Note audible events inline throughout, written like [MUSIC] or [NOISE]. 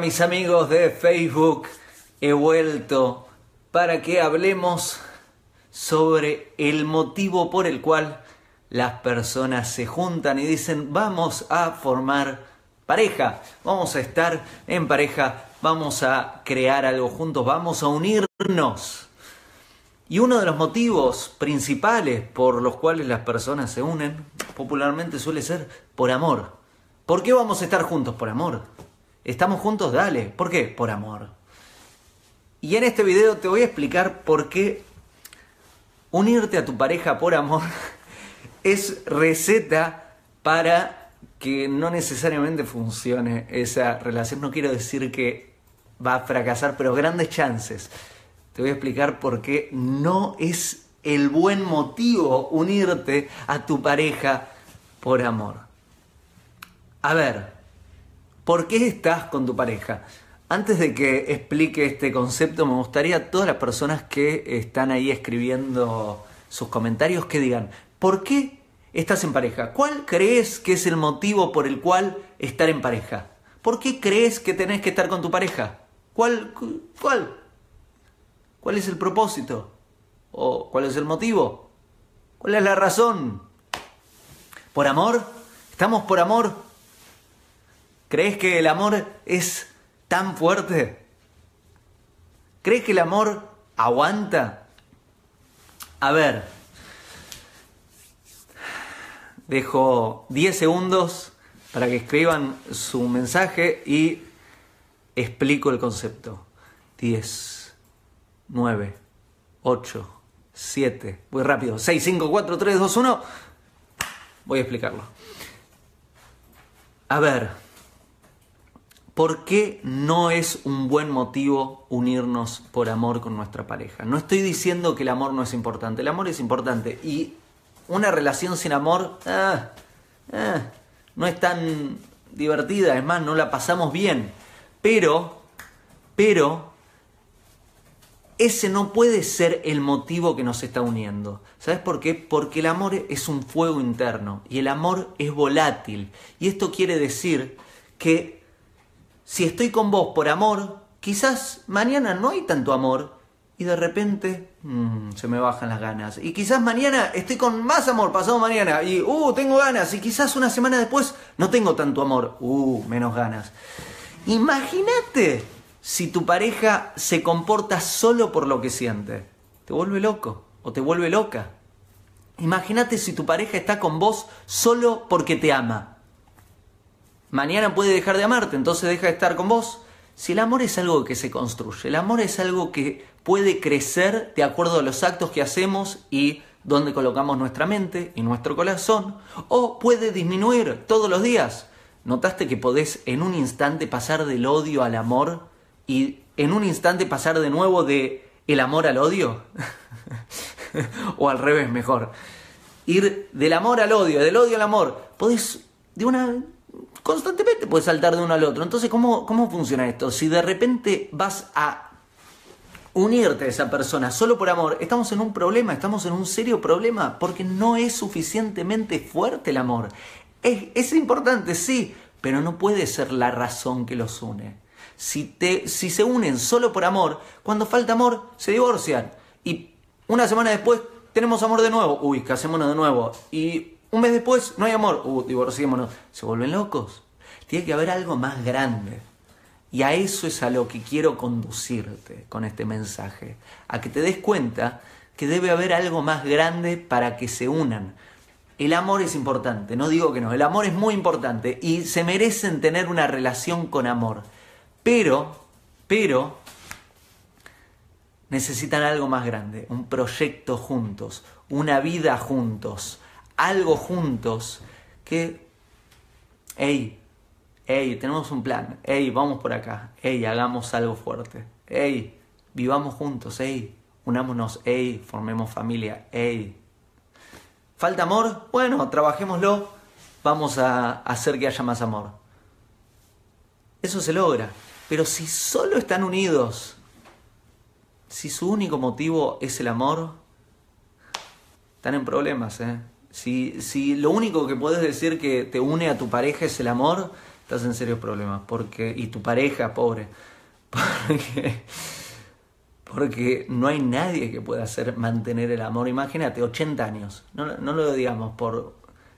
Mis amigos de Facebook, he vuelto para que hablemos sobre el motivo por el cual las personas se juntan y dicen vamos a formar pareja, vamos a estar en pareja, vamos a crear algo juntos, vamos a unirnos. Y uno de los motivos principales por los cuales las personas se unen popularmente suele ser por amor. ¿Por qué vamos a estar juntos? Por amor. ¿Estamos juntos? Dale. ¿Por qué? Por amor. Y en este video te voy a explicar por qué unirte a tu pareja por amor [LAUGHS] es receta para que no necesariamente funcione esa relación. No quiero decir que va a fracasar, pero grandes chances. Te voy a explicar por qué no es el buen motivo unirte a tu pareja por amor. A ver, ¿por qué estás con tu pareja? Antes de que explique este concepto, me gustaría a todas las personas que están ahí escribiendo sus comentarios que digan, ¿por qué estás en pareja? ¿Cuál crees que es el motivo por el cual estar en pareja? ¿Por qué crees que tenés que estar con tu pareja? ¿Cuál? ¿Cuál? ¿Cuál es el propósito? ¿O cuál es el motivo? ¿Cuál es la razón? ¿Por amor? ¿Estamos por amor? ¿Crees que el amor es tan fuerte? ¿Crees que el amor aguanta? A ver, dejo 10 segundos para que escriban su mensaje y explico el concepto. 10. 9, 8, 7, voy rápido, 6, 5, 4, 3, 2, 1. Voy a explicarlo. A ver, ¿por qué no es un buen motivo unirnos por amor con nuestra pareja? No estoy diciendo que el amor no es importante, el amor es importante y una relación sin amor ah, ah, no es tan divertida, es más, no la pasamos bien. Pero, pero, ese no puede ser el motivo que nos está uniendo. ¿Sabes por qué? Porque el amor es un fuego interno y el amor es volátil. Y esto quiere decir que si estoy con vos por amor, quizás mañana no hay tanto amor y de repente mmm, se me bajan las ganas. Y quizás mañana estoy con más amor, pasado mañana, y uh, tengo ganas. Y quizás una semana después no tengo tanto amor, uh, menos ganas. Imagínate si tu pareja se comporta solo por lo que siente, te vuelve loco o te vuelve loca. Imagínate si tu pareja está con vos solo porque te ama. Mañana puede dejar de amarte, entonces deja de estar con vos. Si el amor es algo que se construye, el amor es algo que puede crecer de acuerdo a los actos que hacemos y donde colocamos nuestra mente y nuestro corazón, o puede disminuir todos los días. ¿Notaste que podés en un instante pasar del odio al amor y en un instante pasar de nuevo de el amor al odio? [LAUGHS] o al revés, mejor. Ir del amor al odio, del odio al amor. Podés de una constantemente puedes saltar de uno al otro. Entonces, ¿cómo, ¿cómo funciona esto? Si de repente vas a unirte a esa persona solo por amor, estamos en un problema, estamos en un serio problema, porque no es suficientemente fuerte el amor. Es, es importante, sí, pero no puede ser la razón que los une si, te, si se unen solo por amor, cuando falta amor, se divorcian. Y una semana después tenemos amor de nuevo. Uy, casémonos de nuevo. Y un mes después no hay amor. Uy, divorciémonos. Se vuelven locos. Tiene que haber algo más grande. Y a eso es a lo que quiero conducirte con este mensaje. A que te des cuenta que debe haber algo más grande para que se unan. El amor es importante, no digo que no, el amor es muy importante y se merecen tener una relación con amor. Pero, pero, necesitan algo más grande, un proyecto juntos, una vida juntos, algo juntos que, hey, hey, tenemos un plan, hey, vamos por acá, hey, hagamos algo fuerte, hey, vivamos juntos, hey, unámonos, hey, formemos familia, hey. ¿Falta amor? Bueno, trabajémoslo, vamos a hacer que haya más amor. Eso se logra. Pero si solo están unidos, si su único motivo es el amor, están en problemas. ¿eh? Si, si lo único que puedes decir que te une a tu pareja es el amor, estás en serios problemas. Porque, y tu pareja, pobre. [LAUGHS] Porque, porque no hay nadie que pueda hacer mantener el amor. Imagínate, 80 años. No, no lo digamos por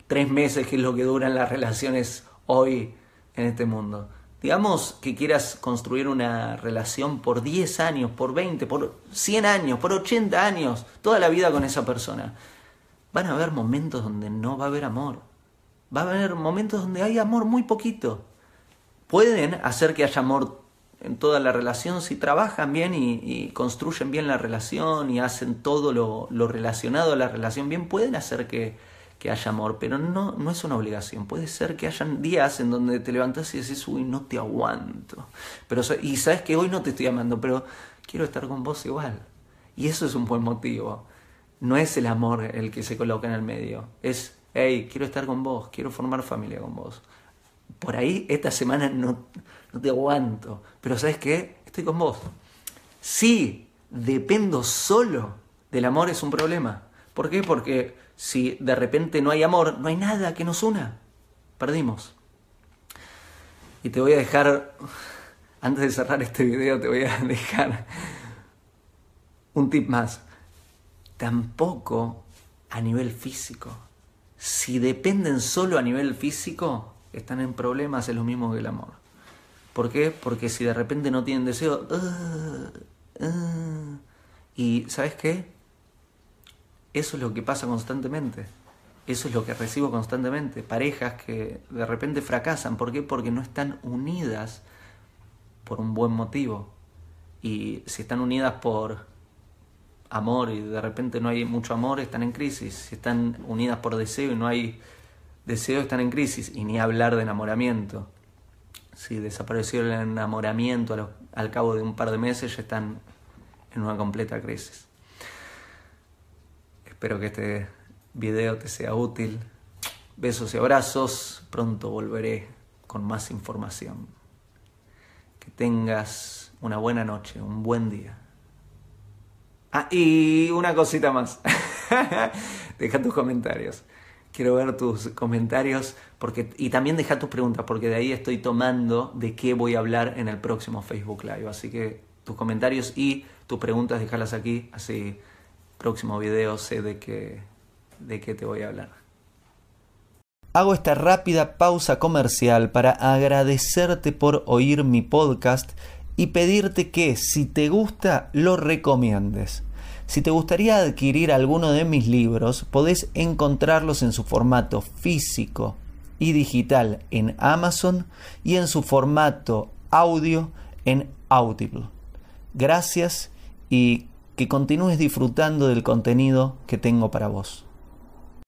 tres meses, que es lo que duran las relaciones hoy en este mundo. Digamos que quieras construir una relación por 10 años, por 20, por 100 años, por 80 años, toda la vida con esa persona. Van a haber momentos donde no va a haber amor. Va a haber momentos donde hay amor muy poquito. Pueden hacer que haya amor en toda la relación si trabajan bien y, construyen bien la relación y hacen todo lo, relacionado a la relación bien, pueden hacer que, que haya amor, pero no, no es una obligación. Puede ser que hayan días en donde te levantas y dices, uy, no te aguanto. Pero, y sabes que hoy no te estoy amando, pero quiero estar con vos igual. Y eso es un buen motivo. No es el amor el que se coloca en el medio. Es, hey, quiero estar con vos, quiero formar familia con vos. Por ahí esta semana no, no te aguanto. Pero ¿sabes qué? Estoy con vos. Si dependo solo del amor es un problema. ¿Por qué? Porque si de repente no hay amor, no hay nada que nos una. Perdimos. Y te voy a dejar, antes de cerrar este video, te voy a [LAUGHS] dejar un tip más. Tampoco a nivel físico. Si dependen solo a nivel físico, están en problemas, es lo mismo que el amor. ¿Por qué? Porque si de repente no tienen deseo, uh, uh, y ¿sabes qué? Eso es lo que pasa constantemente. Eso es lo que recibo constantemente. Parejas que de repente fracasan. ¿Por qué? Porque no están unidas por un buen motivo. Y si están unidas por amor y de repente no hay mucho amor, están en crisis. Si están unidas por deseo y no hay deseo, están en crisis. Y ni hablar de enamoramiento. Si desapareció el enamoramiento al cabo de un par de meses, ya están en una completa crisis. Espero que este video te sea útil. Besos y abrazos. Pronto volveré con más información. Que tengas una buena noche, un buen día. Ah, y una cosita más. [LAUGHS] deja tus comentarios. Quiero ver tus comentarios porque, y también deja tus preguntas porque de ahí estoy tomando de qué voy a hablar en el próximo Facebook Live. Así que tus comentarios y tus preguntas déjalas aquí. Así próximo video sé de qué, de qué te voy a hablar. Hago esta rápida pausa comercial para agradecerte por oír mi podcast y pedirte que si te gusta lo recomiendes. Si te gustaría adquirir alguno de mis libros, podés encontrarlos en su formato físico y digital en Amazon y en su formato audio en Audible. Gracias y que continúes disfrutando del contenido que tengo para vos.